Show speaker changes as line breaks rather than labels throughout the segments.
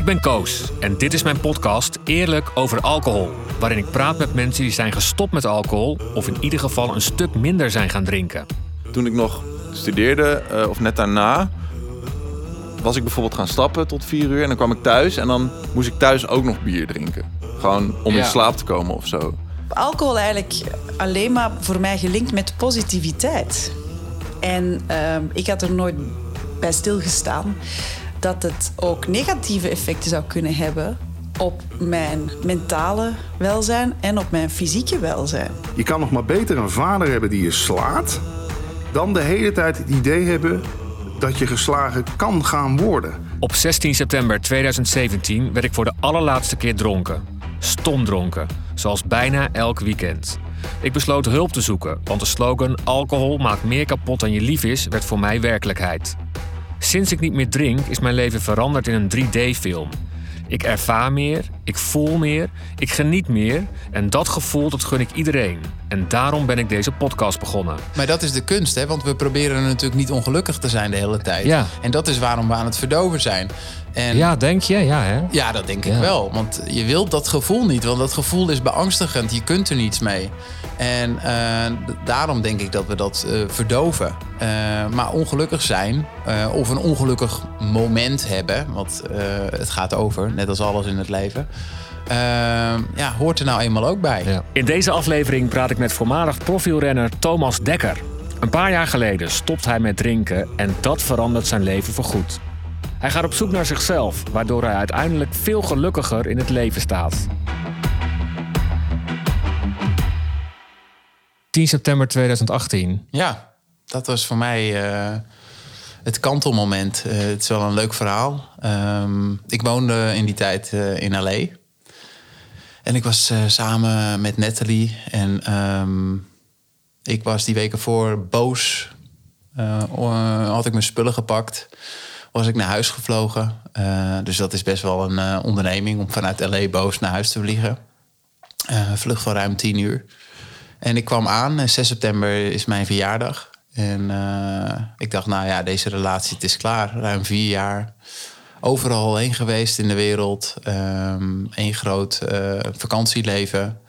Ik ben Koos en dit is mijn podcast Eerlijk over alcohol. Waarin ik praat met mensen die zijn gestopt met alcohol of in ieder geval een stuk minder zijn gaan drinken.
Toen ik nog studeerde, uh, of net daarna, was ik bijvoorbeeld gaan stappen tot vier uur. En dan kwam ik thuis en dan moest ik thuis ook nog bier drinken. Gewoon om in slaap te komen of zo.
Alcohol eigenlijk alleen maar voor mij gelinkt met positiviteit. En uh, ik had er nooit bij stilgestaan dat het ook negatieve effecten zou kunnen hebben op mijn mentale welzijn en op mijn fysieke welzijn.
Je kan nog maar beter een vader hebben die je slaat, dan de hele tijd het idee hebben dat je geslagen kan gaan worden.
Op 16 september 2017 werd ik voor de allerlaatste keer dronken. Stomdronken, zoals bijna elk weekend. Ik besloot hulp te zoeken, want de slogan alcohol maakt meer kapot dan je lief is werd voor mij werkelijkheid. Sinds ik niet meer drink, is mijn leven veranderd in een 3D-film. Ik ervaar meer, ik voel meer, ik geniet meer en dat gevoel dat gun ik iedereen. En daarom ben ik deze podcast begonnen.
Maar dat is de kunst, hè? want we proberen natuurlijk niet ongelukkig te zijn de hele tijd.
Ja.
En dat is waarom we aan het verdoven zijn. En
ja, denk je? Ja, hè?
Ja, dat denk ik wel. Want je wilt dat gevoel niet, want dat gevoel is beangstigend. Je kunt er niets mee. En uh, daarom denk ik dat we dat uh, verdoven. Uh, maar ongelukkig zijn, of een ongelukkig moment hebben, want het gaat over, net als alles in het leven. Ja, hoort er nou eenmaal ook bij. Ja.
In deze aflevering praat ik met voormalig profielrenner Thomas Dekker. Een paar jaar geleden stopt hij met drinken en dat verandert zijn leven voorgoed. Hij gaat op zoek naar zichzelf, waardoor hij uiteindelijk veel gelukkiger in het leven staat. 10 september 2018.
Ja, dat was voor mij uh, het kantelmoment. Uh, het is wel een leuk verhaal. Um, ik woonde in die tijd uh, in L.A. En ik was samen met Natalie. En um, ik was die weken voor boos. had ik mijn spullen gepakt. Was ik naar huis gevlogen. dus dat is best wel een onderneming om vanuit L.A. boos naar huis te vliegen. vlucht van ruim 10 uur. En ik kwam aan, 6 september is mijn verjaardag. En uh, ik dacht, nou ja, deze relatie, het is klaar. Ruim vier jaar. Overal heen geweest in de wereld. Um, groot uh, vakantieleven.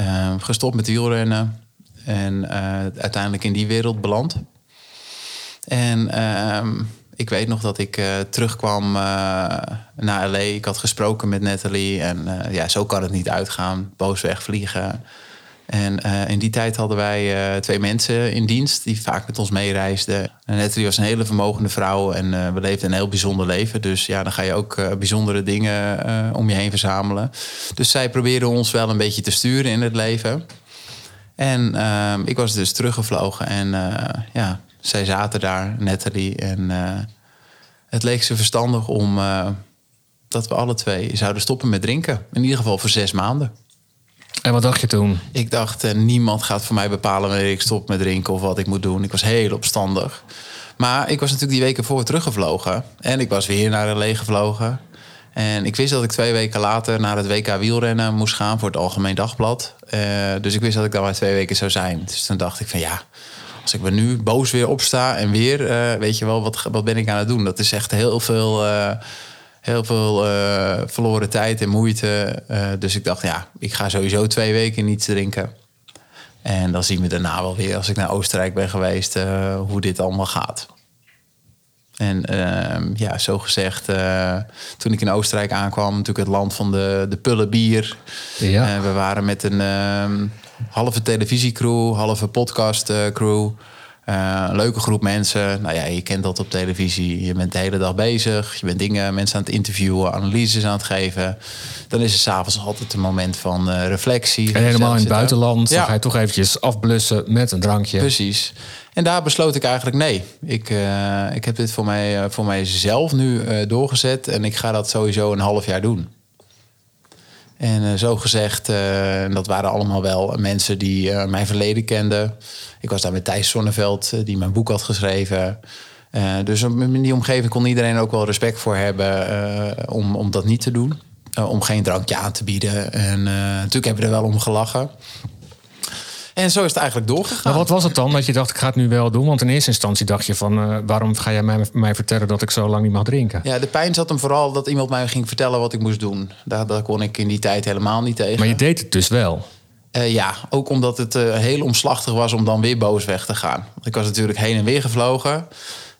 Um, gestopt met wielrennen. En uh, uiteindelijk in die wereld beland. En um, ik weet nog dat ik terugkwam naar L.A. Ik had gesproken met Natalie. En ja, zo kan het niet uitgaan. Boos wegvliegen. En uh, in die tijd hadden wij uh, twee mensen in dienst die vaak met ons meereisden. En Nettie was een hele vermogende vrouw en uh, we leefden een heel bijzonder leven. Dus ja, dan ga je ook bijzondere dingen om je heen verzamelen. Dus zij probeerden ons wel een beetje te sturen in het leven. En ehm, ik was dus teruggevlogen en ja, zij zaten daar, Natalie. En het leek ze verstandig om dat we alle twee zouden stoppen met drinken. In ieder geval voor zes maanden.
En wat dacht je toen?
Ik dacht, uh, niemand gaat voor mij bepalen wanneer ik stop met drinken of wat ik moet doen. Ik was heel opstandig. Maar ik was natuurlijk die weken voor teruggevlogen. En ik was weer naar L.A. gevlogen. En ik wist dat ik twee weken later naar het WK wielrennen moest gaan voor het Algemeen Dagblad. Uh, dus ik wist dat ik dan maar twee weken zou zijn. Dus toen dacht ik van ja, als ik me nu boos weer opsta en weer, uh, weet je wel, wat, wat ben ik aan het doen? Dat is echt heel veel heel veel uh, verloren tijd en moeite. Uh, dus ik dacht, ja, ik ga sowieso twee weken niets drinken. En dan zien we daarna wel weer, als ik naar Oostenrijk ben geweest, uh, hoe dit allemaal gaat. En ehm, ja, zo gezegd, toen ik in Oostenrijk aankwam, natuurlijk het land van de, de pullen bier. Ja. we waren met een ehm, halve televisiecrew, halve podcastcrew. Uh, een leuke groep mensen. Nou ja, je kent dat op televisie. Je bent de hele dag bezig. Je bent dingen, mensen aan het interviewen, analyses aan het geven. Dan is er s'avonds altijd een moment van uh, reflectie.
En helemaal in het buitenland. Ja. Dan ga je toch eventjes afblussen met een drankje.
Precies. En daar besloot ik eigenlijk nee. Ik, uh, ik heb dit voor, mij, voor mijzelf nu doorgezet. En ik ga dat sowieso een half jaar doen. En uh, zo gezegd, uh, dat waren allemaal wel mensen die uh, mijn verleden kenden. Ik was daar met Thijs Zonneveld, die mijn boek had geschreven. dus in die omgeving kon iedereen ook wel respect voor hebben om, om dat niet te doen. om geen drankje aan te bieden. En natuurlijk hebben we er wel om gelachen. En zo is het eigenlijk doorgegaan.
Maar wat was het dan dat je dacht, ik ga het nu wel doen? Want in eerste instantie dacht je van, eh, waarom ga jij mij, mij vertellen dat ik zo lang niet mag drinken?
Ja, de pijn zat hem vooral dat iemand mij ging vertellen wat ik moest doen. Daar, daar kon ik in die tijd helemaal niet tegen.
Maar je deed het dus wel.
Eh, ja, ook omdat het eh, heel omslachtig was om dan weer boos weg te gaan. Ik was natuurlijk heen en weer gevlogen.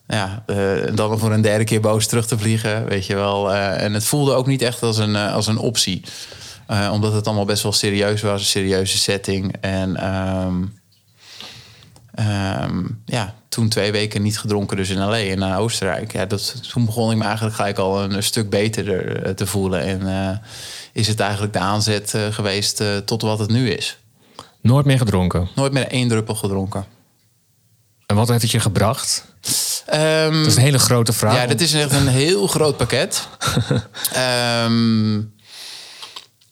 Ja, en dan voor een derde keer boos terug te vliegen, weet je wel. En het voelde ook niet echt als een, als een optie. Eh, omdat het allemaal best wel serieus was, een serieuze setting. En ehm, ehm, ja, toen twee weken niet gedronken, dus in L.A. en naar Oostenrijk. Ja, dat, toen begon ik me eigenlijk gelijk al een, stuk beter eh, te voelen. En eh, is het eigenlijk de aanzet geweest tot wat het nu is.
Nooit meer gedronken.
Nooit meer één druppel gedronken.
En wat heeft het je gebracht?
Ehm,
Dat is een hele grote vraag.
Ja, dit is echt een heel groot pakket. Ehm,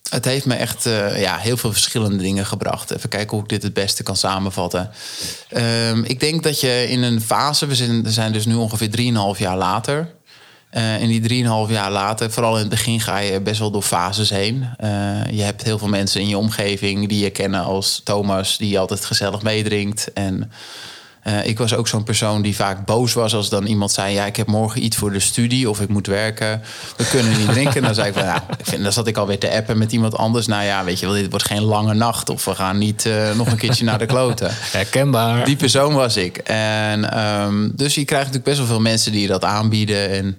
het heeft me echt eh, ja, heel veel verschillende dingen gebracht. Even kijken hoe ik dit het beste kan samenvatten. Ehm, ik denk dat je in een fase, we zijn, zijn dus nu ongeveer 3,5 jaar later. Eh, in die 3,5 jaar later, vooral in het begin, ga je best wel door fases heen. Eh, je hebt heel veel mensen in je omgeving die je kennen als Thomas, die altijd gezellig meedrinkt. En eh, ik was ook zo'n persoon die vaak boos was als dan iemand zei: Ja, ik heb morgen iets voor de studie of ik moet werken. We kunnen niet drinken. Dan zei ik van nou, ik vind, dan zat ik alweer te appen met iemand anders. Nou ja, weet je wel, dit wordt geen lange nacht. Of we gaan niet eh, nog een keertje naar de kloten.
Herkenbaar.
Die persoon was ik. En ehm, dus je krijgt natuurlijk best wel veel mensen die je dat aanbieden. En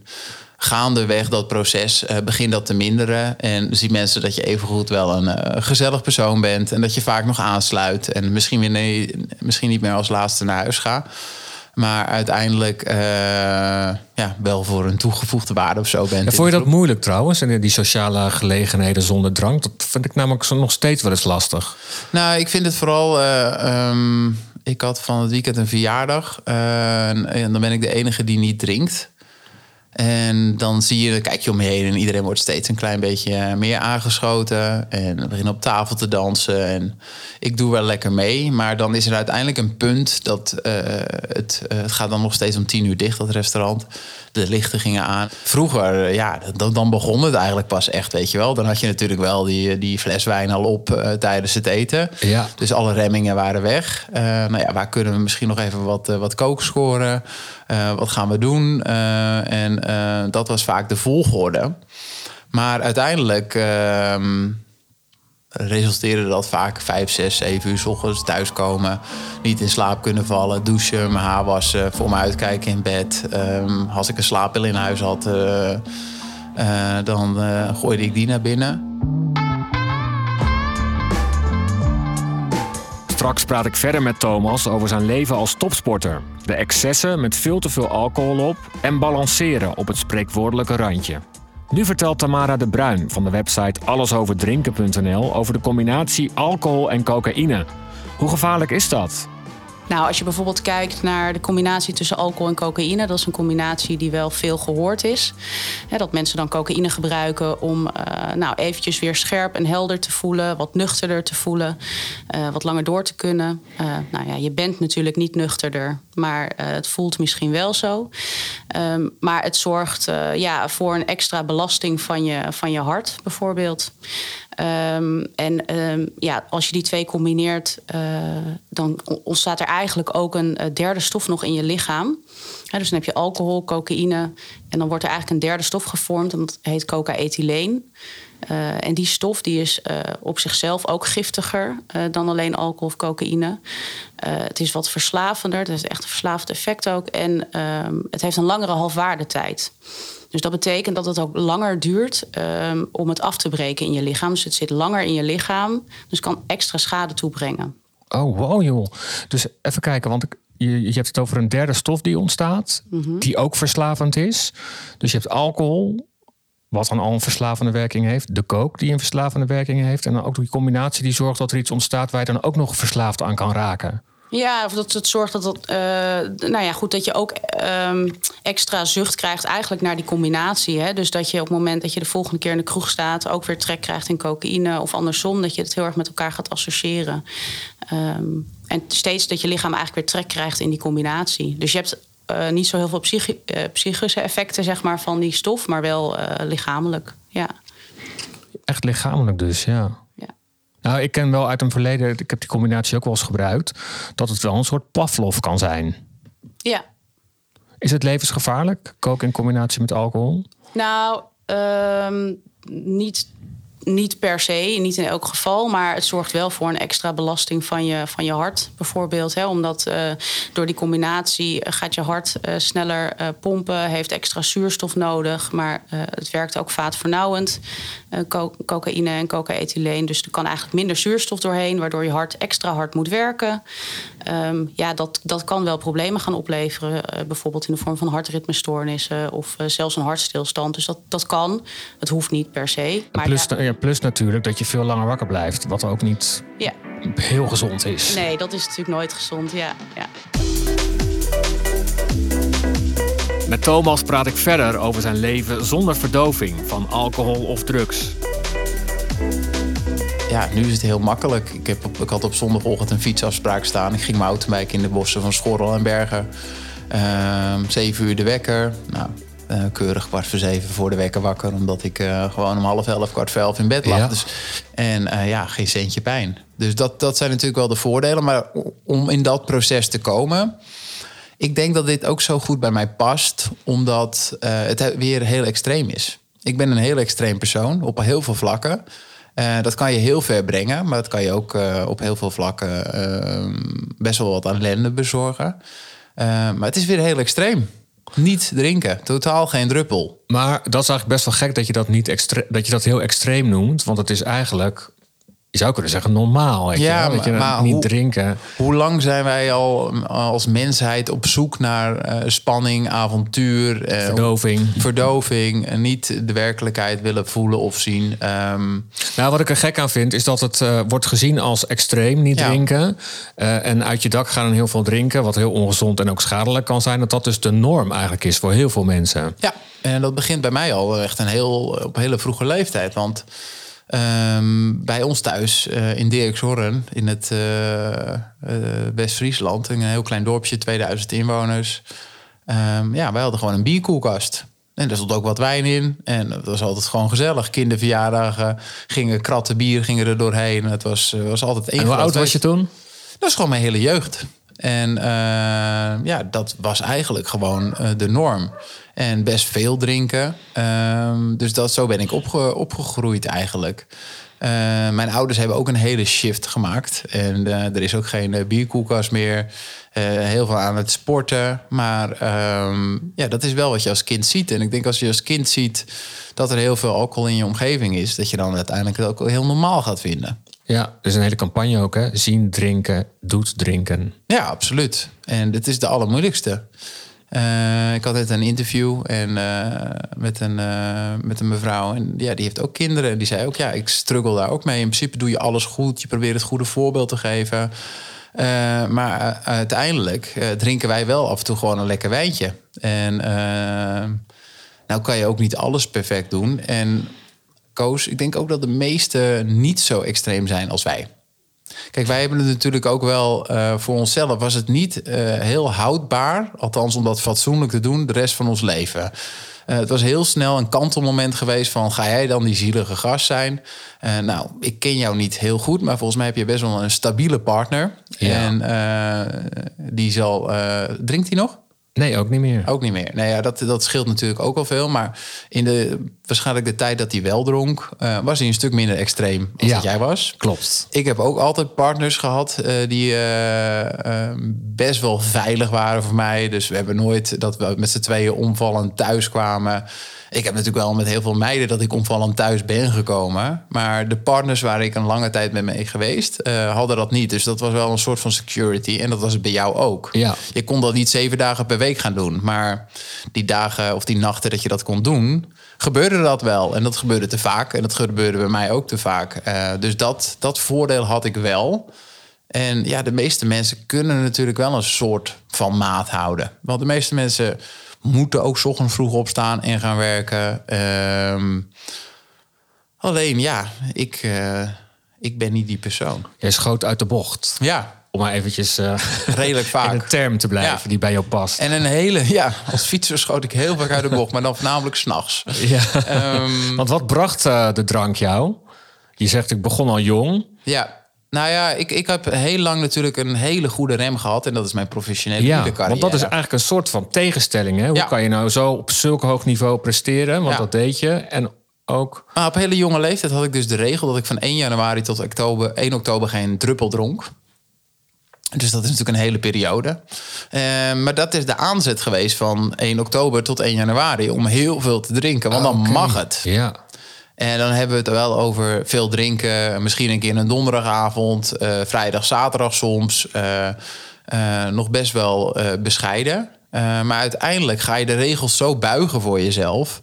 gaandeweg dat proces eh, begint dat te minderen. En zien mensen dat je evengoed wel een eh, gezellig persoon bent. En dat je vaak nog aansluit. En misschien, weer nee, misschien niet meer als laatste naar huis gaat. Maar uiteindelijk eh, ja, wel voor een toegevoegde waarde of zo bent.
Ja,
in
vond je dat moeilijk trouwens? En die sociale gelegenheden zonder drank? Dat vind ik namelijk nog steeds wel eens lastig.
Nou, ik vind het vooral. eh, ehm, ik had van het weekend een verjaardag. en, en dan ben ik de enige die niet drinkt. En dan zie je, kijk je om je heen en iedereen wordt steeds een klein beetje eh, meer aangeschoten. En we beginnen op tafel te dansen. En ik doe wel lekker mee. Maar dan is er uiteindelijk een punt dat eh, het, eh, het gaat dan nog steeds om tien uur dicht, dat restaurant. De lichten gingen aan. Vroeger, eh, ja, dan, dan begon het eigenlijk pas echt, weet je wel. Dan had je natuurlijk wel die, die fles wijn al op eh, tijdens het eten.
Ja.
Dus alle remmingen waren weg. Eh, nou ja, waar kunnen we misschien nog even wat, eh, wat kook scoren? Eh, wat gaan we doen? Eh, en eh, dat was vaak de volgorde. Maar uiteindelijk ehm, resulteerde dat vaak vijf, zes, zeven uur 's ochtends thuiskomen. Niet in slaap kunnen vallen, douchen, mijn haar wassen, voor me uitkijken in bed. Ehm, als ik een slaappil in huis had, eh, eh, dan eh, gooide ik die naar binnen.
Straks praat ik verder met Thomas over zijn leven als topsporter. De excessen met veel te veel alcohol op en balanceren op het spreekwoordelijke randje. Nu vertelt Tamara de Bruin van de website allesoverdrinken.nl over de combinatie alcohol en cocaïne. Hoe gevaarlijk is dat?
Nou, als je bijvoorbeeld kijkt naar de combinatie tussen alcohol en cocaïne, dat is een combinatie die wel veel gehoord is. Dat mensen dan cocaïne gebruiken om eh, nou, eventjes weer scherp en helder te voelen, wat nuchterder te voelen, eh, wat langer door te kunnen. Eh, nou ja, je bent natuurlijk niet nuchterder, maar het voelt misschien wel zo. Ehm, maar het zorgt ja, voor een extra belasting van je, van je hart, bijvoorbeeld. Ehm, en ehm, ja, als je die twee combineert, eh, dan ontstaat er eigenlijk ook een eh, derde stof nog in je lichaam. Dus dan heb je alcohol, cocaïne en dan wordt er eigenlijk een derde stof gevormd en dat heet coca-ethyleen. Eh, en die stof die is op zichzelf ook giftiger dan alleen alcohol of cocaïne. Het is wat verslavender, het heeft echt een verslavend effect ook. En ehm, het heeft een langere halfwaardetijd. Dus dat betekent dat het ook langer duurt ehm, om het af te breken in je lichaam. Dus het zit langer in je lichaam, dus kan extra schade toebrengen.
Oh, wow joh. Dus even kijken, want je, je hebt het over een derde stof die ontstaat, die ook verslavend is. Dus je hebt alcohol, wat dan al een verslavende werking heeft. De coke die een verslavende werking heeft. En dan ook die combinatie die zorgt dat er iets ontstaat waar je dan ook nog verslaafd aan kan raken.
Ja, of dat het zorgt dat, dat, eh, nou ja, goed, dat je ook ehm, extra zucht krijgt eigenlijk naar die combinatie. Hè? Dus dat je op het moment dat je de volgende keer in de kroeg staat... ook weer trek krijgt in cocaïne of andersom. Dat je het heel erg met elkaar gaat associëren. Ehm, en steeds dat je lichaam eigenlijk weer trek krijgt in die combinatie. Dus je hebt eh, niet zo heel veel eh, psychische effecten zeg maar, van die stof... maar wel lichamelijk, ja.
Echt lichamelijk dus, ja. Nou, ik ken wel uit een verleden, ik heb die combinatie ook wel eens gebruikt, dat het wel een soort Pavlov kan zijn.
Ja.
Is het levensgevaarlijk, koken in combinatie met alcohol?
Nou, ehm, niet niet per se, niet in elk geval, maar het zorgt wel voor een extra belasting van je, van je hart, bijvoorbeeld. Hè, omdat uh, door die combinatie gaat je hart uh, sneller uh, pompen, heeft extra zuurstof nodig, maar het werkt ook vaatvernauwend, co cocaïne en cocaethyleen. Dus er kan eigenlijk minder zuurstof doorheen, waardoor je hart extra hard moet werken. Um, ja, dat, dat kan wel problemen gaan opleveren, bijvoorbeeld in de vorm van hartritmestoornissen of zelfs een hartstilstand. Dus dat, dat kan. Het hoeft niet per se.
Maar plus, ja, plus natuurlijk dat je veel langer wakker blijft. Wat ook niet heel gezond is.
Nee, dat is natuurlijk nooit gezond. Ja, ja.
Met Thomas praat ik verder over zijn leven zonder verdoving van alcohol of drugs.
Ja, nu is het heel makkelijk. Ik, heb op, ik had op zondagochtend een fietsafspraak staan. Ik ging mountainbiken in de bossen van Schorrel en Bergen. Ehm, zeven uur de wekker. Nou, uh, keurig kwart voor zeven voor de wekker wakker. Omdat ik uh, gewoon om half elf, kwart voor elf in bed lag. Dus, en uh, ja, geen centje pijn. Dus dat, dat zijn natuurlijk wel de voordelen. Maar om in dat proces te komen... Ik denk dat dit ook zo goed bij mij past. Omdat het weer heel extreem is. Ik ben een heel extreem persoon op heel veel vlakken. dat kan je heel ver brengen. Maar dat kan je ook op heel veel vlakken ehm, best wel wat ellende bezorgen. maar het is weer heel extreem. Niet drinken, totaal geen druppel.
Maar dat is eigenlijk best wel gek dat je dat, niet extre dat, je dat heel extreem noemt. Want het is eigenlijk je zou kunnen zeggen normaal. Weet ja, je, dat je maar niet drinken.
Hoe lang zijn wij al als mensheid op zoek naar uh, spanning, avontuur,
uh, verdoving,
verdoving, en niet de werkelijkheid willen voelen of zien. Um...
Nou, wat ik er gek aan vind, is dat het uh, wordt gezien als extreem niet ja. drinken en uit je dak gaan en heel veel drinken, wat heel ongezond en ook schadelijk kan zijn. Dat dat dus de norm eigenlijk is voor heel veel mensen.
Ja, en dat begint bij mij al echt een heel op een hele vroege leeftijd, want Um, bij ons thuis uh, in Dirkshorn, in het uh, uh, West-Friesland, een heel klein dorpje, 2000 inwoners. Um, ja, wij hadden gewoon een bierkoelkast. En daar stond ook wat wijn in. En dat was altijd gewoon gezellig. Kinderverjaardagen gingen kratten bier gingen er doorheen. Het was, was altijd één.
En hoe oud was je toen?
Dat was gewoon mijn hele jeugd. En ja, dat was eigenlijk gewoon de norm. En best veel drinken. Ehm, dus dat, zo ben ik opge, opgegroeid eigenlijk. Uh, mijn ouders hebben ook een hele shift gemaakt. En uh, er is ook geen uh, bierkoelkast meer. heel veel aan het sporten. Maar um, ja, dat is wel wat je als kind ziet. En ik denk als je als kind ziet dat er heel veel alcohol in je omgeving is, dat je dan uiteindelijk het ook heel normaal gaat vinden.
Ja, er is een hele campagne ook, hè? Zien, drinken, doet drinken.
Ja, absoluut. En dit is de allermoeilijkste. Uh, ik had net een interview en, uh, met, een, uh, met een mevrouw. En ja, die heeft ook kinderen. En die zei ook, ja, ik struggle daar ook mee. In principe doe je alles goed. Je probeert het goede voorbeeld te geven. maar uiteindelijk drinken wij wel af en toe gewoon een lekker wijntje. En nou kan je ook niet alles perfect doen. En Koos, ik denk ook dat de meeste niet zo extreem zijn als wij. Kijk, wij hebben het natuurlijk ook wel uh, voor onszelf. Was het niet uh, heel houdbaar, althans om dat fatsoenlijk te doen, de rest van ons leven. Uh, het was heel snel een kantelmoment geweest van... ga jij dan die zielige gast zijn? nou, ik ken jou niet heel goed... maar volgens mij heb je best wel een stabiele partner. Ja. En die zal... drinkt hij nog?
Nee, ook niet meer.
Ook niet meer. Nee, ja, dat, dat scheelt natuurlijk ook al veel. Maar in de waarschijnlijk de tijd dat hij wel dronk, uh, was hij een stuk minder extreem als dat jij was.
Klopt.
Ik heb ook altijd partners gehad uh, die uh, best wel veilig waren voor mij. Dus we hebben nooit dat we met z'n tweeën omvallend thuis kwamen. Ik heb natuurlijk wel met heel veel meiden dat ik omvallend thuis ben gekomen. Maar de partners waar ik een lange tijd mee mee geweest, hadden dat niet. Dus dat was wel een soort van security. En dat was het bij jou ook.
Ja.
Je kon dat niet zeven dagen per week gaan doen. Maar die dagen of die nachten dat je dat kon doen, gebeurde dat wel. En dat gebeurde te vaak. En dat gebeurde bij mij ook te vaak. Uh, dus dat, dat voordeel had ik wel. En ja, de meeste mensen kunnen natuurlijk wel een soort van maat houden. Want de meeste mensen moeten ook ochtends vroeg opstaan en gaan werken. Um, alleen ja, ik, uh, ik ben niet die persoon.
Jij schoot uit de bocht.
Ja.
Om maar eventjes uh,
redelijk vaak
een term te blijven ja. die bij jou past.
En een hele, ja, als fietser schoot ik heel vaak uit de bocht, maar dan voornamelijk s'nachts.
Ja. Um, Want wat bracht uh, de drank jou? Je zegt, ik begon al jong.
Ja, nou ja, ik, ik heb heel lang natuurlijk een hele goede rem gehad. En dat is mijn professionele
Ja, want dat is eigenlijk een soort van tegenstelling. Hè? Hoe
Ja.
kan je nou zo op zulk hoog niveau presteren? Want
Ja.
dat deed je. En ook...
Maar op hele jonge leeftijd had ik dus de regel dat ik van 1 januari tot oktober, 1 oktober geen druppel dronk. Dus dat is natuurlijk een hele periode. Eh, maar dat is de aanzet geweest van 1 oktober tot 1 januari om heel veel te drinken. Want dan mag het.
Ja.
En dan hebben we het er wel over veel drinken. Misschien een keer een donderdagavond, eh, vrijdag, zaterdag soms. eh, eh, nog best wel bescheiden. Maar uiteindelijk ga je de regels zo buigen voor jezelf.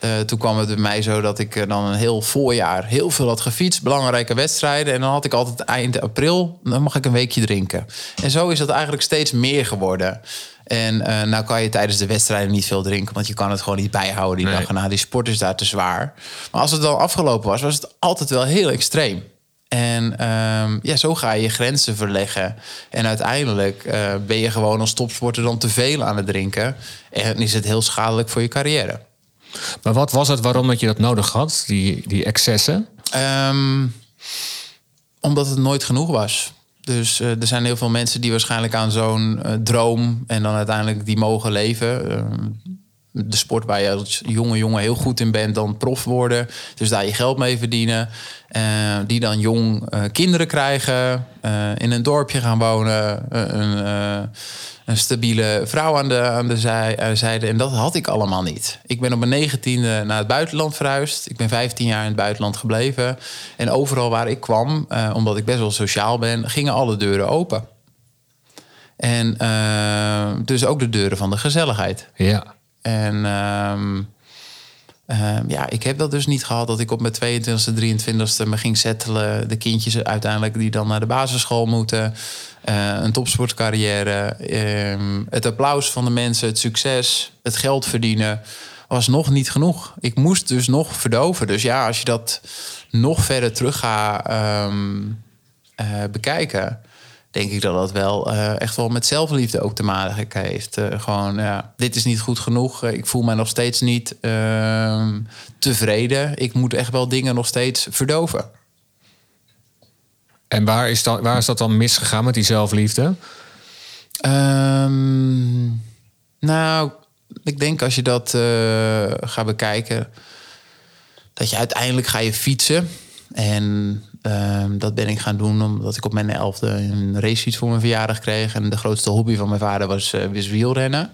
Eh, toen kwam het bij mij zo dat ik eh, dan een heel voorjaar heel veel had gefietst. Belangrijke wedstrijden. En dan had ik altijd eind april, dan mag ik een weekje drinken. En zo is dat eigenlijk steeds meer geworden. En eh, nou kan je tijdens de wedstrijden niet veel drinken, want je kan het gewoon niet bijhouden die
Nee.
dag. Die sport is daar te zwaar. Maar als het dan afgelopen was, was het altijd wel heel extreem. En ehm, ja, zo ga je je grenzen verleggen. En uiteindelijk ben je gewoon als topsporter dan te veel aan het drinken. En is het heel schadelijk voor je carrière.
Maar wat was het waarom dat je dat nodig had, die, die excessen?
Ehm, omdat het nooit genoeg was. Dus eh, er zijn heel veel mensen die waarschijnlijk aan zo'n eh, droom en dan uiteindelijk die mogen leven. Ehm, de sport waar je als jonge jongen heel goed in bent, dan prof worden. Dus daar je geld mee verdienen. Eh, die dan jong eh, kinderen krijgen, in een dorpje gaan wonen, een, een stabiele vrouw aan de, aan, de zij, aan de zijde. En dat had ik allemaal niet. Ik ben op mijn negentiende naar het buitenland verhuisd. Ik ben 15 jaar in het buitenland gebleven. En overal waar ik kwam, eh, omdat ik best wel sociaal ben, gingen alle deuren open. En eh, dus ook de deuren van de gezelligheid.
Ja.
En ehm, ehm, ja, ik heb dat dus niet gehad dat ik op mijn 22e, 23e me ging settelen. De kindjes uiteindelijk die dan naar de basisschool moeten. Eh, een topsportcarrière. ehm, het applaus van de mensen, het succes, het geld verdienen was nog niet genoeg. Ik moest dus nog verdoven. Dus ja, als je dat nog verder terug gaat ehm, eh, bekijken, denk ik dat dat wel eh, echt wel met zelfliefde ook te maken heeft. Eh, gewoon, ja, dit is niet goed genoeg. Eh, ik voel mij nog steeds niet ehm, tevreden. Ik moet echt wel dingen nog steeds verdoven.
En waar is, dat, waar is dat dan misgegaan met die zelfliefde?
Ehm, nou, ik denk als je dat gaat bekijken, dat je uiteindelijk ga je fietsen. En ehm, dat ben ik gaan doen omdat ik op mijn elfde een racefiets voor mijn verjaardag kreeg. En de grootste hobby van mijn vader was, was wielrennen.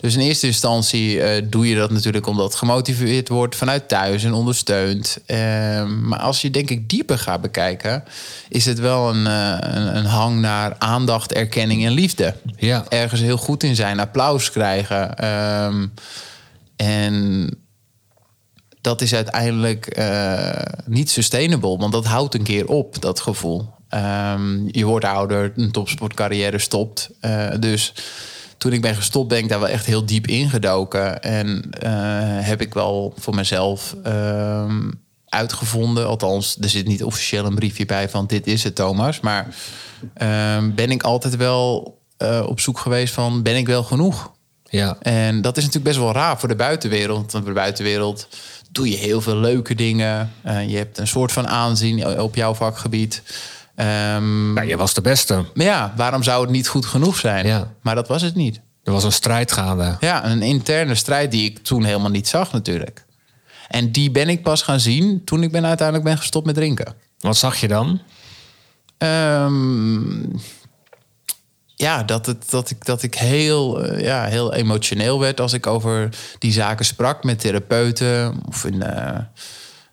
Dus in eerste instantie eh, doe je dat natuurlijk omdat gemotiveerd wordt vanuit thuis en ondersteund. Ehm, maar als je denk ik dieper gaat bekijken, is het wel een, eh, een, een hang naar aandacht, erkenning en liefde.
Ja.
Ergens heel goed in zijn, applaus krijgen. Ehm, en dat is uiteindelijk eh, niet sustainable, want dat houdt een keer op, dat gevoel. Ehm, je wordt ouder, een topsportcarrière stopt. Eh, dus toen ik ben gestopt, ben ik daar wel echt heel diep ingedoken. En eh, heb ik wel voor mezelf ehm, uitgevonden. Althans, er zit niet officieel een briefje bij van dit is het, Thomas. Maar ehm, ben ik altijd wel op zoek geweest van ben ik wel genoeg?
Ja.
En dat is natuurlijk best wel raar voor de buitenwereld. Want de buitenwereld doe je heel veel leuke dingen. Eh, je hebt een soort van aanzien op jouw vakgebied. Ehm,
Nou, je was de beste.
maar ja, waarom zou het niet goed genoeg zijn?
Ja.
Maar dat was het niet.
Er was een strijd gaande.
Ja, een interne strijd die ik toen helemaal niet zag natuurlijk. En die ben ik pas gaan zien toen ik ben uiteindelijk ben gestopt met drinken.
Wat zag je dan?
Ehm, ja, dat, het, dat, ik, dat ik heel, eh, ja, heel emotioneel werd als ik over die zaken sprak met therapeuten of in eh,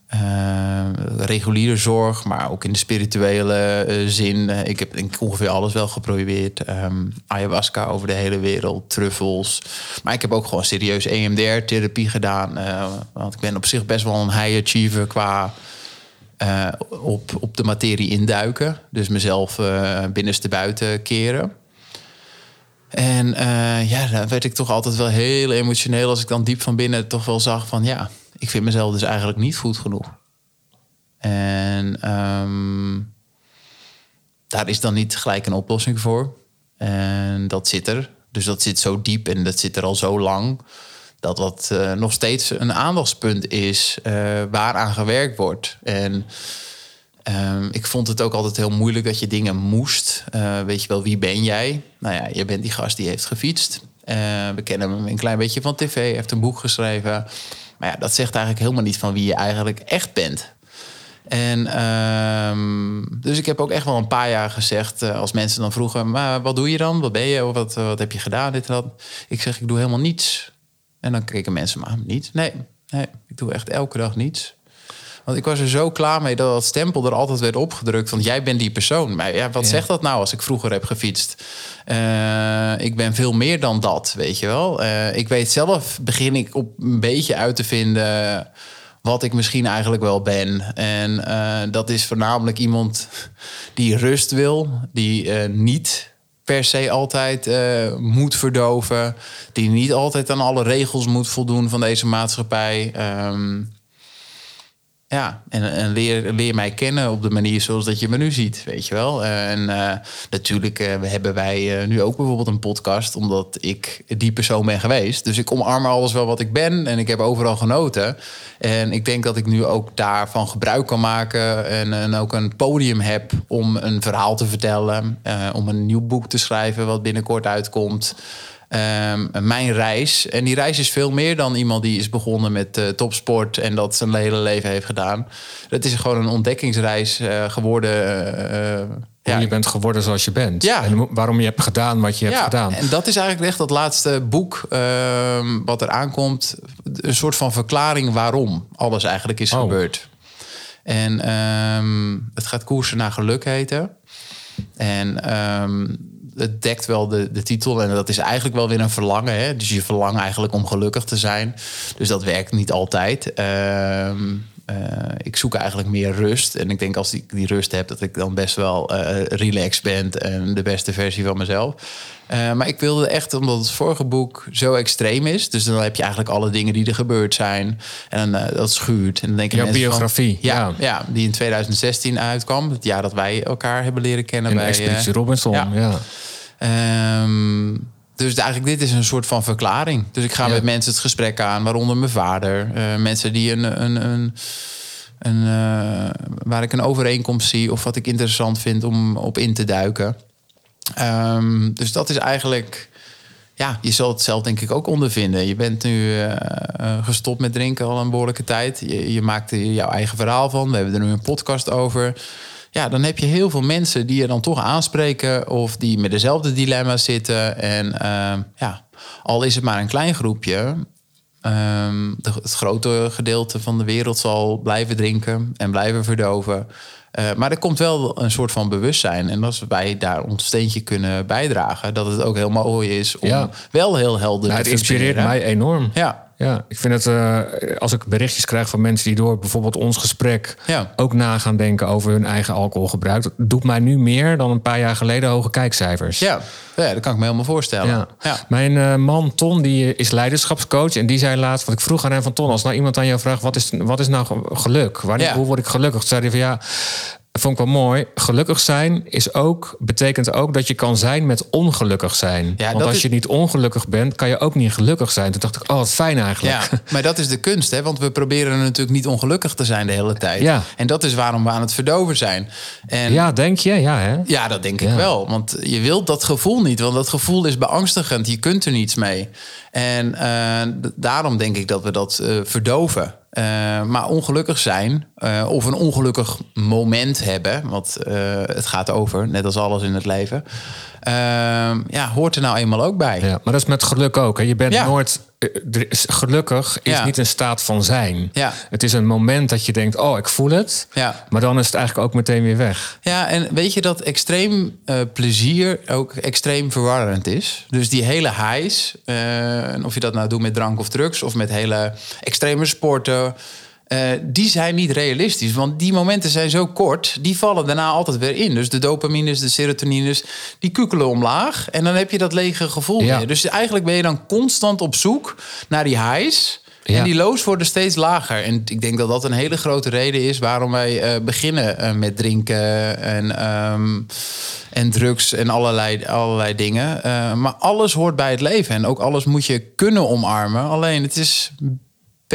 eh, reguliere zorg, maar ook in de spirituele zin. Ik heb ik ongeveer alles wel geprobeerd. Ehm, ayahuasca over de hele wereld, truffels. Maar ik heb ook gewoon serieus EMDR-therapie gedaan. want ik ben op zich best wel een high achiever qua op, op de materie induiken. Dus mezelf eh binnenste buiten keren. En eh, ja, dan werd ik toch altijd wel heel emotioneel als ik dan diep van binnen toch wel zag van ja, ik vind mezelf dus eigenlijk niet goed genoeg. En ehm, daar is dan niet gelijk een oplossing voor. En dat zit er. Dus dat zit zo diep en dat zit er al zo lang. Dat dat eh, nog steeds een aandachtspunt is eh, waaraan gewerkt wordt. En Ehm, ik vond het ook altijd heel moeilijk dat je dingen moest. Eh, weet je wel, wie ben jij? Nou ja, je bent die gast die heeft gefietst. Eh, we kennen hem een klein beetje van tv, heeft een boek geschreven. Maar ja, dat zegt eigenlijk helemaal niet van wie je eigenlijk echt bent. En ehm, dus ik heb ook echt wel een paar jaar gezegd, eh, als mensen dan vroegen, maar wat doe je dan? Wat ben je? Of wat, wat heb je gedaan? Dit en dat. Ik zeg, ik doe helemaal niets. En dan keken mensen maar niet. Nee, nee, ik doe echt elke dag niets. Want ik was er zo klaar mee dat dat stempel er altijd werd opgedrukt van jij bent die persoon. Maar ja, wat zegt dat nou als ik vroeger heb gefietst? Uh, ik ben veel meer dan dat, weet je wel. Uh, ik weet zelf, begin ik op een beetje uit te vinden wat ik misschien eigenlijk wel ben. En uh, dat is voornamelijk iemand die rust wil, die niet per se altijd uh, moet verdoven. Die niet altijd aan alle regels moet voldoen van deze maatschappij. Um, ja, en, en leer, leer mij kennen op de manier zoals dat je me nu ziet, weet je wel. En uh, natuurlijk uh, hebben wij nu ook bijvoorbeeld een podcast, omdat ik die persoon ben geweest. Dus ik omarm alles wel wat ik ben en ik heb overal genoten. En ik denk dat ik nu ook daarvan gebruik kan maken en, en ook een podium heb om een verhaal te vertellen, om een nieuw boek te schrijven wat binnenkort uitkomt. Um, mijn reis. En die reis is veel meer dan iemand die is begonnen met uh, topsport en dat zijn hele leven heeft gedaan. Dat is gewoon een ontdekkingsreis uh, geworden. Uh,
ja. Je bent geworden zoals je bent. Ja. En waarom je hebt gedaan wat je
ja.
hebt gedaan.
En dat is eigenlijk echt dat laatste boek ehm, wat er aankomt. Een soort van verklaring waarom alles eigenlijk is oh. gebeurd. En um, het gaat koersen naar geluk heten. En het dekt wel de, de titel. En dat is eigenlijk wel weer een verlangen. Hè? Dus je verlangt eigenlijk om gelukkig te zijn. Dus dat werkt niet altijd. Uh, ik zoek eigenlijk meer rust. En ik denk als ik die rust heb, dat ik dan best wel uh, relaxed ben en de beste versie van mezelf. Uh, maar ik wilde echt, omdat het vorige boek zo extreem is. Dus dan heb je eigenlijk alle dingen die er gebeurd zijn. En uh, dat schuurt. En dan denk je
Jouw biografie.
Van, ja, ja, ja. die in 2016 uitkwam. Het jaar dat wij elkaar hebben leren kennen.
En
bij
Expeditie Robinson, ja. ja.
Um, dus eigenlijk dit is een soort van verklaring. Dus ik ga ja. met mensen het gesprek aan, waaronder mijn vader. Uh, mensen die een, een, een, een uh, waar ik een overeenkomst zie of wat ik interessant vind om op in te duiken. Um, dus dat is eigenlijk, ja, je zal het zelf denk ik ook ondervinden. Je bent nu uh, gestopt met drinken al een behoorlijke tijd. Je, je maakt er jouw eigen verhaal van. We hebben er nu een podcast over ja, dan heb je heel veel mensen die je dan toch aanspreken of die met dezelfde dilemma's zitten. En uh, ja, al is het maar een klein groepje, um, de, het grote gedeelte van de wereld zal blijven drinken en blijven verdoven. Uh, maar er komt wel een soort van bewustzijn. En als wij daar ons steentje kunnen bijdragen, dat het ook heel mooi is om ja. wel heel helder
nou,
te
Het inspireert mij enorm.
Ja.
Ja, ik vind het, uh, als ik berichtjes krijg van mensen die door bijvoorbeeld ons gesprek
ja.
ook na gaan denken over hun eigen alcoholgebruik, dat doet mij nu meer dan een paar jaar geleden hoge kijkcijfers.
Ja, ja dat kan ik me helemaal voorstellen.
Ja. Ja. Mijn uh, man Ton die is leiderschapscoach en die zei laatst, wat ik vroeg aan hem van Ton, als nou iemand aan jou vraagt wat is, wat is nou geluk? Wanneer, Hoe word ik gelukkig? Zei hij van ja vond ik wel mooi. Gelukkig zijn is ook, betekent ook dat je kan zijn met ongelukkig zijn.
Ja,
Want als
is...
je niet ongelukkig bent, kan je ook niet gelukkig zijn. Toen dacht ik, oh, wat fijn eigenlijk.
Ja, maar dat is de kunst, hè? Want we proberen natuurlijk niet ongelukkig te zijn de hele tijd.
Ja.
En dat is waarom we aan het verdoven zijn. En
ja, denk je? Ja, hè?
Ja, dat denk ik wel. Want je wilt dat gevoel niet, want dat gevoel is beangstigend. Je kunt er niets mee. En uh, daarom denk ik dat we dat uh, verdoven. Uh, maar ongelukkig zijn uh, of een ongelukkig moment hebben, want uh, het gaat over, net als alles in het leven, ja, hoort er nou eenmaal ook bij.
Ja, maar dat is met geluk ook. Hè? Je bent ja. nooit. Gelukkig is ja. niet een staat van zijn.
Ja.
Het is een moment dat je denkt: oh, ik voel het.
Ja.
Maar dan is het eigenlijk ook meteen weer weg.
Ja, en weet je dat extreem plezier ook extreem verwarrend is? Dus die hele highs, of je dat nou doet met drank of drugs, of met hele extreme sporten. Uh, die zijn niet realistisch. Want die momenten zijn zo kort, die vallen daarna altijd weer in. Dus de dopamines, de serotonines, die kukelen omlaag. En dan heb je dat lege gevoel
ja.
weer. Dus eigenlijk ben je dan constant op zoek naar die highs. Ja. En die lows worden steeds lager. En ik denk dat dat een hele grote reden is waarom wij uh, beginnen uh, met drinken en, um, en drugs en allerlei, allerlei dingen. Uh, maar alles hoort bij het leven. En ook alles moet je kunnen omarmen. Alleen het is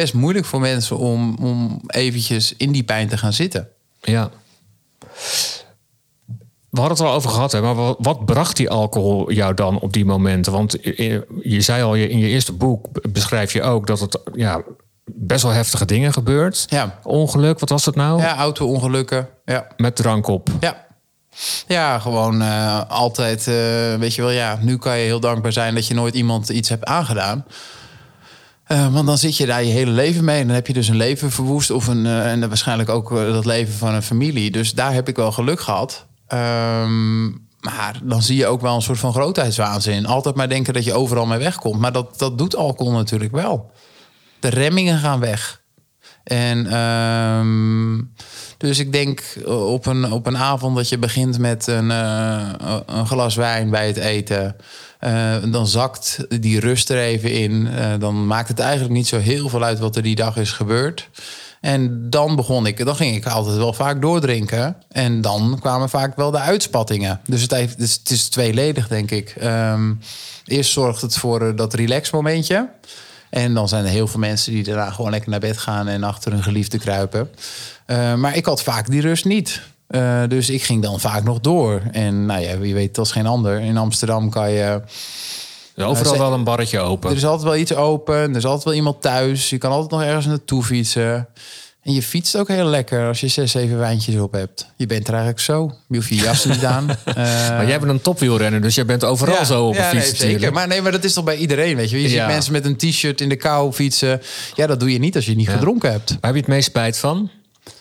best moeilijk voor mensen om, om eventjes in die pijn te gaan zitten.
Ja. We hadden het al over gehad, hè, maar wat, wat bracht die alcohol jou dan op die momenten? Want je, je zei al, je- in je eerste boek beschrijf je ook dat het ja, best wel heftige dingen gebeurt.
Ja.
Ongeluk, wat was het nou?
Ja, auto-ongelukken. Ja.
Met drank op.
Ja. Ja, gewoon eh, altijd, eh, weet je wel, ja, nu kan je heel dankbaar zijn dat je nooit iemand iets hebt aangedaan. Eh, want dan zit je daar je hele leven mee en dan heb je dus een leven verwoest of een, eh, en waarschijnlijk ook eh, dat leven van een familie. Dus daar heb ik wel geluk gehad. Ehm, maar dan zie je ook wel een soort van grootheidswaanzin. Altijd maar denken dat je overal mee wegkomt. Maar dat, dat doet alcohol natuurlijk wel. De remmingen gaan weg. En ehm, dus ik denk op een, op een avond dat je begint met een, een glas wijn bij het eten. Eh, dan zakt die rust er even in. Eh, dan maakt het eigenlijk niet zo heel veel uit wat er die dag is gebeurd. En dan begon ik, dan ging ik altijd wel vaak doordrinken. En dan kwamen vaak wel de uitspattingen. Dus het, heeft, het is tweeledig, denk ik. Ehm, eerst zorgt het voor eh, dat relax momentje. En dan zijn er heel veel mensen die daarna gewoon lekker naar bed gaan en achter hun geliefde kruipen. Maar ik had vaak die rust niet. Eh, dus ik ging dan vaak nog door. En nou ja, wie weet, dat is geen ander. In Amsterdam kan je.
Er is overal
ze-
wel een barretje open.
Er is altijd wel iets open. Er is altijd wel iemand thuis. Je kan altijd nog ergens naartoe fietsen. En je fietst ook heel lekker als je zes, zeven wijntjes op hebt. Je bent er eigenlijk zo. Je hoeft je jas niet aan. Eh,
maar jij bent een topwielrenner, dus jij bent overal zo op een fiets
nee, zeker.
natuurlijk.
Maar nee, maar dat is toch bij iedereen, weet je. Je
Ja.
ziet mensen met een t-shirt in de kou fietsen. Ja, dat doe je niet als je niet gedronken hebt.
Waar heb je het meest spijt van?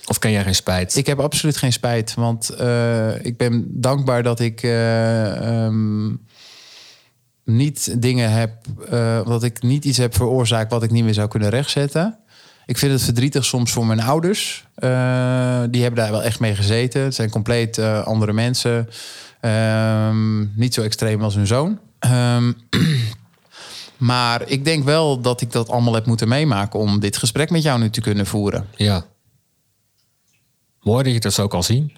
Of ken jij geen spijt?
Ik heb absoluut geen spijt, want eh, ik ben dankbaar dat ik eh, ehm, niet dingen heb, eh, dat ik niet iets heb veroorzaakt wat ik niet meer zou kunnen rechtzetten. Ik vind het verdrietig soms voor mijn ouders. Die hebben daar wel echt mee gezeten. Het zijn compleet andere mensen. Ehm, niet zo extreem als hun zoon. Ehm, maar ik denk wel dat ik dat allemaal heb moeten meemaken om dit gesprek met jou nu te kunnen voeren.
Ja. Mooi dat je dat zo kan zien.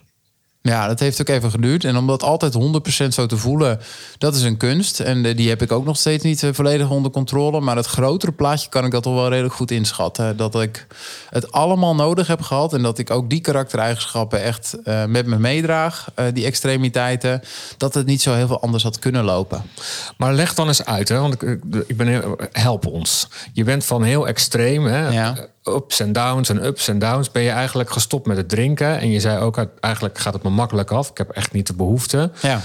Ja, dat heeft ook even geduurd. En om dat altijd 100% zo te voelen, dat is een kunst. En eh, die heb ik ook nog steeds niet eh, volledig onder controle. Maar het grotere plaatje kan ik dat toch wel redelijk goed inschatten. Dat ik het allemaal nodig heb gehad. En dat ik ook die karaktereigenschappen echt eh, met me meedraag. die extremiteiten. Dat het niet zo heel veel anders had kunnen lopen.
Maar leg dan eens uit, hè? want ik, ik ben heel, help ons. Je bent van heel extreem, hè?
Ja.
Ups en downs en ups en downs. Ben je eigenlijk gestopt met het drinken? En je zei ook, eigenlijk gaat het me makkelijk af. Ik heb echt niet de behoefte.
Ja.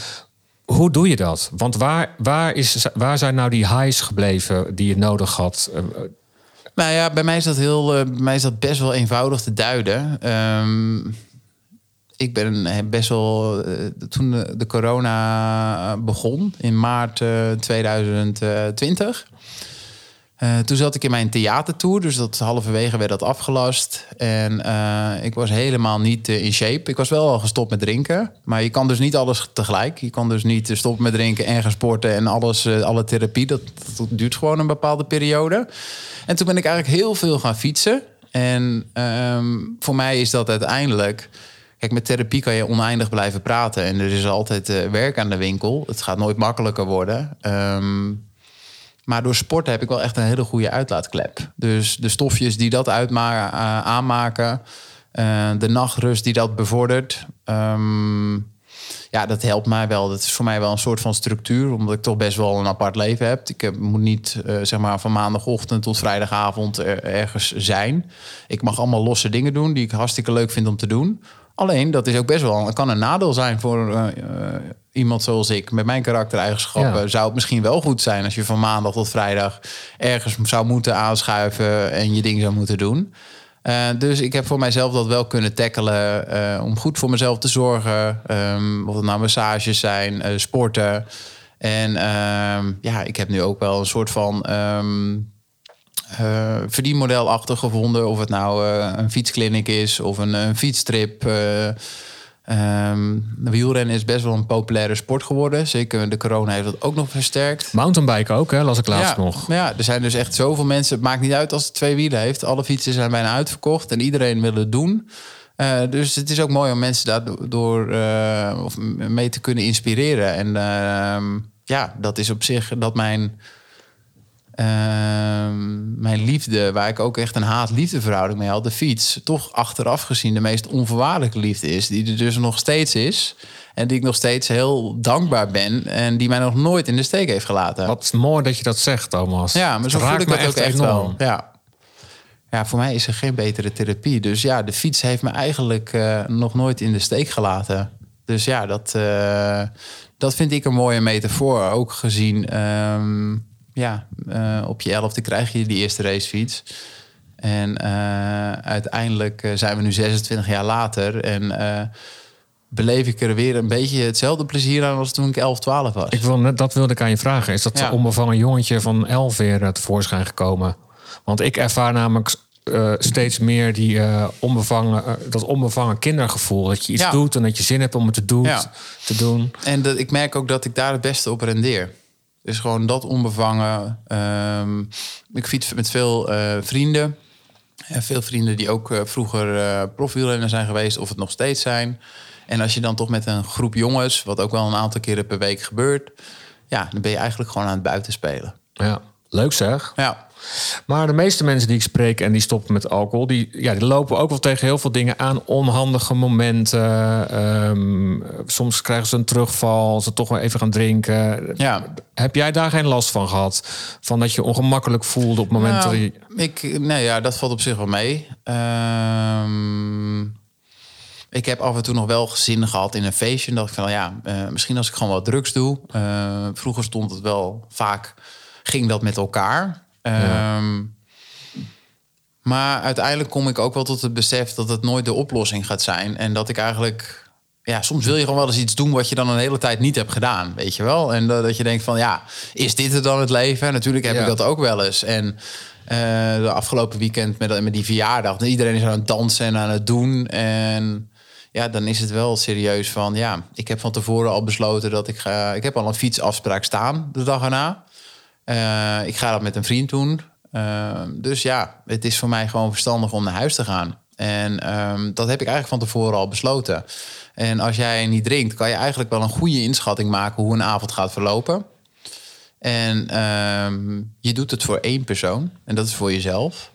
Hoe doe je dat? Want waar, waar, is, waar zijn nou die highs gebleven die je nodig had? Eh,
Nou ja, bij mij is dat, heel, eh, bij mij is dat best wel eenvoudig te duiden. Ehm, ik ben eh, best wel. toen de, de corona begon in maart eh, 2020. Eh, toen zat ik in mijn theatertour, dus dat halverwege werd dat afgelast. En eh, ik was helemaal niet eh, in shape. Ik was wel al gestopt met drinken, maar je kan dus niet alles tegelijk. Je kan dus niet stoppen met drinken en gaan sporten en alles, alle therapie. Dat, dat duurt gewoon een bepaalde periode. En toen ben ik eigenlijk heel veel gaan fietsen. En ehm, voor mij is dat uiteindelijk. Kijk, met therapie kan je oneindig blijven praten. En er is altijd werk aan de winkel. Het gaat nooit makkelijker worden. Ehm, maar door sporten heb ik wel echt een hele goede uitlaatklep. Dus de stofjes die dat uitma- eh, aanmaken, eh, de nachtrust die dat bevordert. ehm, ja, dat helpt mij wel. Dat is voor mij wel een soort van structuur, omdat ik toch best wel een apart leven heb. Ik heb, moet niet eh, zeg maar van maandagochtend tot vrijdagavond er- ergens zijn. Ik mag allemaal losse dingen doen die ik hartstikke leuk vind om te doen. Alleen dat is ook best wel, kan een nadeel zijn voor eh, eh, iemand zoals ik. Met mijn karaktereigenschappen
Ja.
zou het misschien wel goed zijn als je van maandag tot vrijdag ergens zou moeten aanschuiven en je ding zou moeten doen. Eh, dus ik heb voor mijzelf dat wel kunnen tackelen om goed voor mezelf te zorgen. Ehm, of het nou massages zijn, sporten. En ehm, ja, ik heb nu ook wel een soort van ehm eh, verdienmodel achter gevonden. Of het nou eh, een fietskliniek is of een, een fietstrip. eh ehm, wielrennen is best wel een populaire sport geworden. Zeker de corona heeft dat ook nog versterkt.
mountainbiken ook, hè? las ik laatst
ja,
nog.
maar Ja, er zijn dus echt zoveel mensen. Het maakt niet uit als het twee wielen heeft. Alle fietsen zijn bijna uitverkocht en iedereen wil het doen. Dus het is ook mooi om mensen daardoor eh, of mee te kunnen inspireren. En ehm, ja, dat is op zich dat mijn ehm, mijn liefde, waar ik ook echt een haat-liefde verhouding mee had, de fiets, toch achteraf gezien de meest onvoorwaardelijke liefde is. Die er dus nog steeds is. En die ik nog steeds heel dankbaar ben. En die mij nog nooit in de steek heeft gelaten.
Wat mooi dat je dat zegt, Thomas.
Ja, maar zo voel ik dat ook echt
enorm.
wel. Ja. ja, voor mij is er geen betere therapie. Dus ja, de fiets heeft me eigenlijk eh, nog nooit in de steek gelaten. Dus ja, dat, eh, dat vind ik een mooie metafoor. Ook gezien, ehm, ja, eh, op je elfde krijg je die eerste racefiets. En eh, uiteindelijk eh, zijn we nu 26 jaar later. En beleef ik er weer een beetje hetzelfde plezier aan als toen ik 11, 12 was.
Ik wil net, dat wilde ik aan je vragen. Is dat
Ja.
onbevangen jongetje van elf weer tevoorschijn gekomen? Want ik ervaar namelijk steeds meer die, onbevangen, dat onbevangen kindergevoel. Dat je iets
Ja.
doet en dat je zin hebt om het te doen.
Ja.
Te doen.
En dat, ik merk ook dat ik daar het beste op rendeer. Dus gewoon dat onbevangen. Ehm, ik fiets met veel eh, vrienden. En veel vrienden die ook eh, vroeger eh profielrenner zijn geweest... of het nog steeds zijn. En als je dan toch met een groep jongens... wat ook wel een aantal keren per week gebeurt... ja, dan ben je eigenlijk gewoon aan het buitenspelen.
Ja. Leuk zeg.
Ja,
Maar de meeste mensen die ik spreek en die stoppen met alcohol, die, ja, die lopen ook wel tegen heel veel dingen aan. Onhandige momenten. ehm, soms krijgen ze een terugval, ze toch wel even gaan drinken.
ja.
Heb jij daar geen last van gehad? Van dat je ongemakkelijk voelde op momenten
Nou,
je...
ik, nee, ja, dat valt op zich wel mee. Ehm, ik heb af en toe nog wel zin gehad in een feestje. En dacht ik van, ja, eh, misschien als ik gewoon wat drugs doe. Eh, vroeger stond het wel vaak, ging dat met elkaar. Ehm, Maar uiteindelijk kom ik ook wel tot het besef dat het nooit de oplossing gaat zijn. En dat ik eigenlijk... Ja, soms wil je gewoon wel eens iets doen wat je dan een hele tijd niet hebt gedaan, weet je wel? En dat, dat je denkt van, ja, is dit het dan het leven? Natuurlijk heb
Ja.
ik dat ook wel eens. En eh, de afgelopen weekend met, met die verjaardag, iedereen is aan het dansen en aan het doen. En ja, dan is het wel serieus van, ja, ik heb van tevoren al besloten dat ik ga... Ik heb al een fietsafspraak staan de dag erna. Eh, ik ga dat met een vriend doen. Eh, dus ja, het is voor mij gewoon verstandig om naar huis te gaan. En ehm, dat heb ik eigenlijk van tevoren al besloten. En als jij niet drinkt, kan je eigenlijk wel een goede inschatting maken hoe een avond gaat verlopen. En ehm, je doet het voor één persoon en dat is voor jezelf.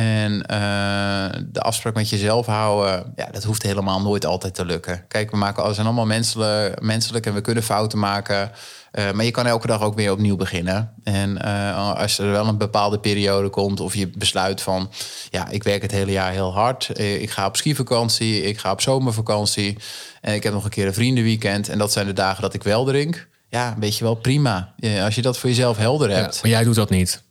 En eh, de afspraak met jezelf houden, ja, dat hoeft helemaal nooit altijd te lukken. Kijk, we maken, we zijn allemaal menselijk, menselijk en we kunnen fouten maken. Eh, maar je kan elke dag ook weer opnieuw beginnen. En eh, als er wel een bepaalde periode komt of je besluit van... ja, ik werk het hele jaar heel hard. Ik ga op skivakantie, ik ga op zomervakantie... en ik heb nog een keer een vriendenweekend... en dat zijn de dagen dat ik wel drink. Ja, weet je wel, prima. Ja, als je dat voor jezelf helder
Ja,
hebt...
maar jij doet dat niet.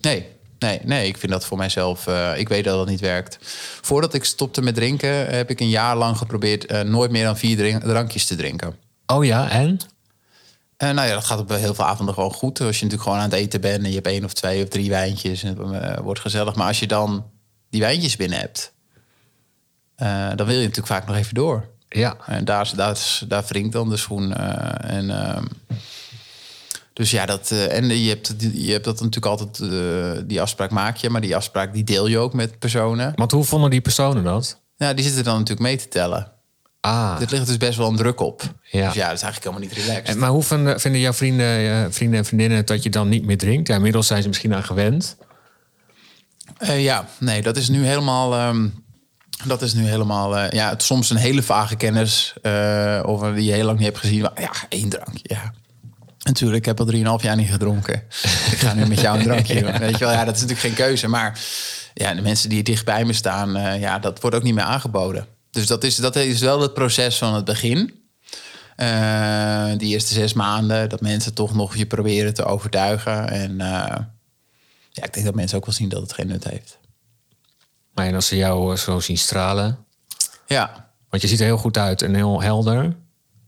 Nee, nee, nee. Ik vind dat voor mijzelf. eh, ik weet dat dat niet werkt. Voordat ik stopte met drinken, heb ik een jaar lang geprobeerd eh, nooit meer dan vier drink- drankjes te drinken.
Oh ja, en?
En nou ja, dat gaat op heel veel avonden gewoon goed. Als je natuurlijk gewoon aan het eten bent en je hebt één of twee of drie wijntjes en het eh, wordt gezellig. Maar als je dan die wijntjes binnen hebt, eh, dan wil je natuurlijk vaak nog even door.
Ja.
En daar, daar, daar wringt dan de schoen. eh, en, ehm, dus ja, dat, eh, en je hebt, je hebt dat natuurlijk altijd, eh, die afspraak maak je, maar die afspraak die deel je ook met personen.
Want hoe vonden die personen dat?
Ja, die zitten dan natuurlijk mee te tellen.
Ah,
Dit ligt dus best wel een druk op.
Ja.
Dus ja, dat is eigenlijk helemaal niet relaxed.
en, maar hoe vinden, vinden jouw vrienden, eh, vrienden en vriendinnen dat je dan niet meer drinkt? Ja, inmiddels zijn ze misschien aan gewend.
Ja, nee, dat is nu helemaal. ehm, dat is nu helemaal. ja, het, soms een hele vage kennis. eh, of die je heel lang niet hebt gezien. Maar ja, één drankje. Ja. Natuurlijk, ik heb al drieënhalf jaar niet gedronken. ik ga nu met jou een drankje doen. Weet je wel, ja, dat is natuurlijk geen keuze. Maar ja, de mensen die dicht bij me staan, eh, ja, dat wordt ook niet meer aangeboden. Dus dat is, dat is wel het proces van het begin. Eh, die eerste zes maanden, dat mensen toch nog je proberen te overtuigen. En eh, ja, ik denk dat mensen ook wel zien dat het geen nut heeft.
Maar en als ze jou zo zien stralen,
Ja,
want je ziet er heel goed uit en heel helder.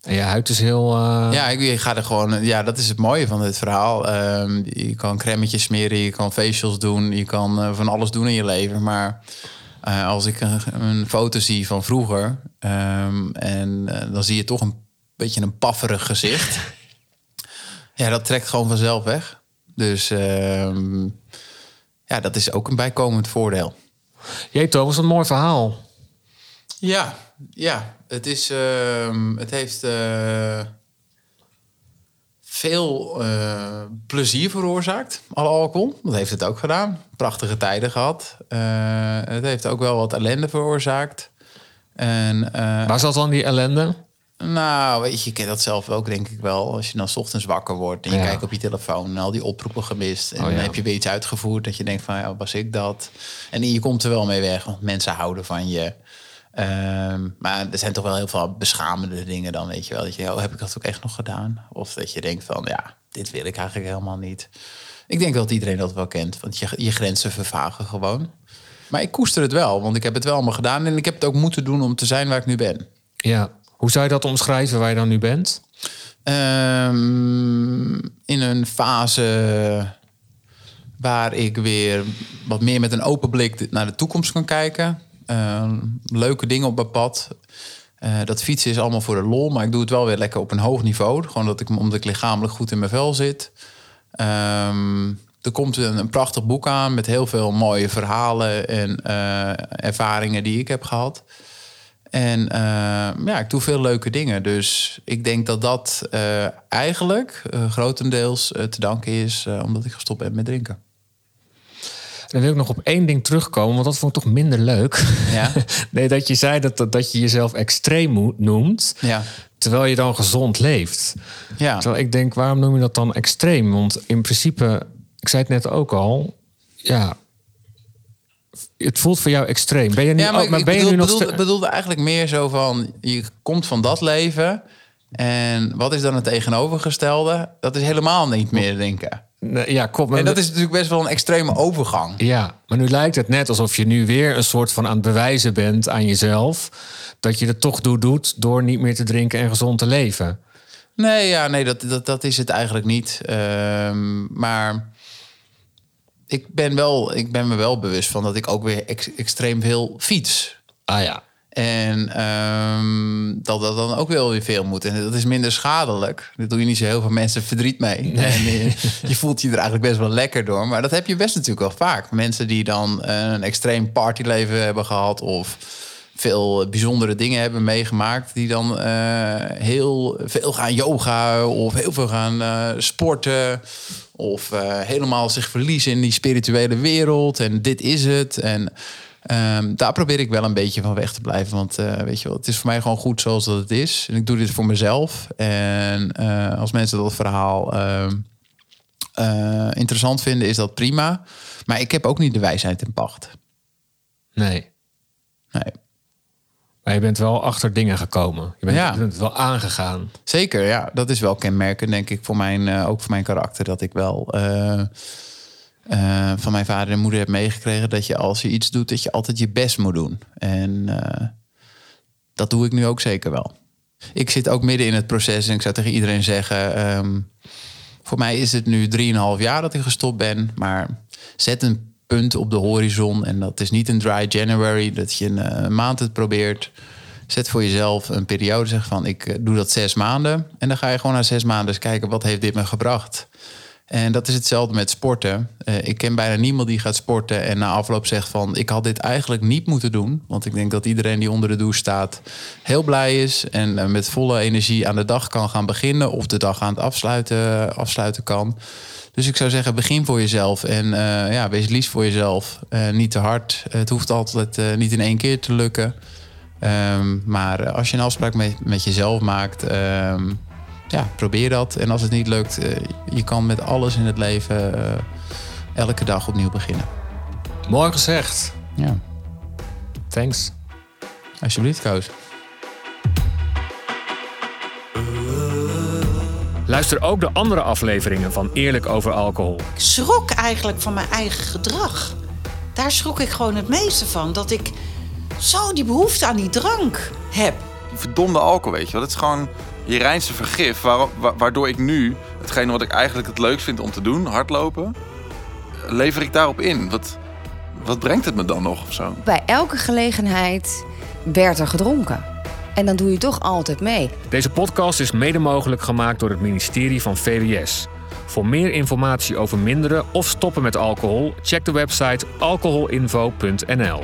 En je huid is heel... eh,
ja ik, ik ga er gewoon. Ja, dat is het mooie van dit verhaal. Ehm, je kan cremmetjes smeren, je kan facials doen, je kan eh, van alles doen in je leven. Maar eh, als ik een, een foto zie van vroeger, ehm, en dan zie je toch een beetje een pafferig gezicht. ja, dat trekt gewoon vanzelf weg. Dus ehm, ja, dat is ook een bijkomend voordeel.
Jee, Thomas, wat een mooi verhaal.
Ja, ja. Het is. ehm, het heeft. eh, veel eh, plezier veroorzaakt, alle alcohol. Dat heeft het ook gedaan. Prachtige tijden gehad. Eh, het heeft ook wel wat ellende veroorzaakt. En,
Waar zat dan die ellende?
nou, weet je, je kent dat zelf ook, denk ik wel. Als je dan 's ochtends wakker wordt en je
Ja.
kijkt op je telefoon en al die oproepen gemist. En
Oh,
dan heb je weer iets uitgevoerd dat je denkt van, ja, was ik dat? En je komt er wel mee weg, want mensen houden van je. Ehm, maar er zijn toch wel heel veel beschamende dingen dan, weet je wel. Dat je, oh, heb ik dat ook echt nog gedaan? Of dat je denkt van, ja, dit wil ik eigenlijk helemaal niet. Ik denk dat iedereen dat wel kent, want je, je grenzen vervagen gewoon. Maar ik koester het wel, want ik heb het wel allemaal gedaan... en ik heb het ook moeten doen om te zijn waar ik nu ben.
Ja. Hoe zou je dat omschrijven waar je dan nu bent?
Ehm, in een fase waar ik weer wat meer met een open blik naar de toekomst kan kijken. Ehm, leuke dingen op mijn pad. Eh, dat fietsen is allemaal voor de lol, maar ik doe het wel weer lekker op een hoog niveau. Gewoon dat ik, omdat ik lichamelijk goed in mijn vel zit. Ehm, er komt een, een prachtig boek aan met heel veel mooie verhalen en eh, ervaringen die ik heb gehad. En eh, ja, ik doe veel leuke dingen. Dus ik denk dat dat eh, eigenlijk grotendeels te danken is omdat ik gestopt ben met drinken.
Dan wil ik nog op één ding terugkomen, want dat vond ik toch minder leuk.
Ja?
nee, dat je zei dat, dat, dat je jezelf extreem noemt,
Ja.
terwijl je dan gezond leeft.
Ja.
Terwijl ik denk, waarom noem je dat dan extreem? Want in principe, ik zei het net ook al, ja, het voelt voor jou extreem. Ben je nu,
Ja, maar,
ook- maar
ik
ben je nu nog
bedoelde, eigenlijk meer zo van... je komt van dat leven... en wat is dan het tegenovergestelde? Dat is helemaal niet meer drinken.
Nee, Ja, klopt. maar-
En dat is natuurlijk best wel een extreme overgang.
Ja, maar nu lijkt het net alsof je nu weer een soort van aan het bewijzen bent aan jezelf. Dat je het toch doet, doet door niet meer te drinken en gezond te leven.
Nee, ja, nee dat, dat, dat is het eigenlijk niet. Ehm, maar ik ben, wel, ik ben me wel bewust van dat ik ook weer ex- extreem veel fiets.
Ah ja.
En ehm, dat dat dan ook wel weer veel moet. En dat is minder schadelijk. Daar doe je niet zo heel veel mensen verdriet mee. En je, je voelt je er eigenlijk best wel lekker door. Maar dat heb je best natuurlijk wel vaak. Mensen die dan eh, een extreem partyleven hebben gehad... of veel bijzondere dingen hebben meegemaakt... die dan eh, heel veel gaan yoga of heel veel gaan eh, sporten... of eh, helemaal zich verliezen in die spirituele wereld. En dit is het. En... Ehm, daar probeer ik wel een beetje van weg te blijven. Want eh, weet je wel, het is voor mij gewoon goed zoals dat het is. En ik doe dit voor mezelf. En eh, als mensen dat verhaal ehm, eh, interessant vinden, is dat prima. Maar ik heb ook niet de wijsheid in pacht.
Nee.
Nee.
Maar je bent wel achter dingen gekomen. Je bent,
Ja.
je bent wel aangegaan.
Zeker, ja. Dat is wel kenmerkend, denk ik, voor mijn, ook voor mijn karakter. Dat ik wel eh, van mijn vader en moeder heb meegekregen... dat je als je iets doet, dat je altijd je best moet doen. En eh, dat doe ik nu ook zeker wel. Ik zit ook midden in het proces en ik zou tegen iedereen zeggen... ehm, voor mij is het nu 3,5 jaar dat ik gestopt ben. Maar zet een punt op de horizon. En dat is niet een dry January, dat je een eh, maand het probeert. Zet voor jezelf een periode, zeg van ik doe dat zes maanden. En dan ga je gewoon na zes maanden eens kijken, wat heeft dit me gebracht? En dat is hetzelfde met sporten. Eh, ik ken bijna niemand die gaat sporten en na afloop zegt van... ik had dit eigenlijk niet moeten doen. Want ik denk dat iedereen die onder de douche staat heel blij is... en eh, met volle energie aan de dag kan gaan beginnen... of de dag aan het afsluiten, afsluiten kan. Dus ik zou zeggen, begin voor jezelf en eh, ja, wees lief voor jezelf. Niet te hard. het hoeft altijd niet in één keer te lukken. Ehm, maar als je een afspraak met, met jezelf maakt, ehm, ja, probeer dat. En als het niet lukt, eh, je kan met alles in het leven eh, elke dag opnieuw beginnen.
Mooi gezegd.
Ja,
Thanks.
alsjeblieft, Koos.
Luister ook de andere afleveringen van Eerlijk over alcohol.
Ik schrok eigenlijk van mijn eigen gedrag. Daar schrok ik gewoon het meeste van. Dat ik zo die behoefte aan die drank heb.
Die verdomde alcohol, weet je wel. Dat is gewoon je reinste vergif. Waardoor ik nu, hetgene wat ik eigenlijk het leukst vind om te doen, hardlopen, lever ik daarop in. Wat, wat brengt het me dan nog of zo?
Bij elke gelegenheid werd er gedronken. En dan doe je toch altijd mee.
Deze podcast is mede mogelijk gemaakt door het ministerie van VWS. Voor meer informatie over minderen of stoppen met alcohol, check de website alcoholinfo.nl.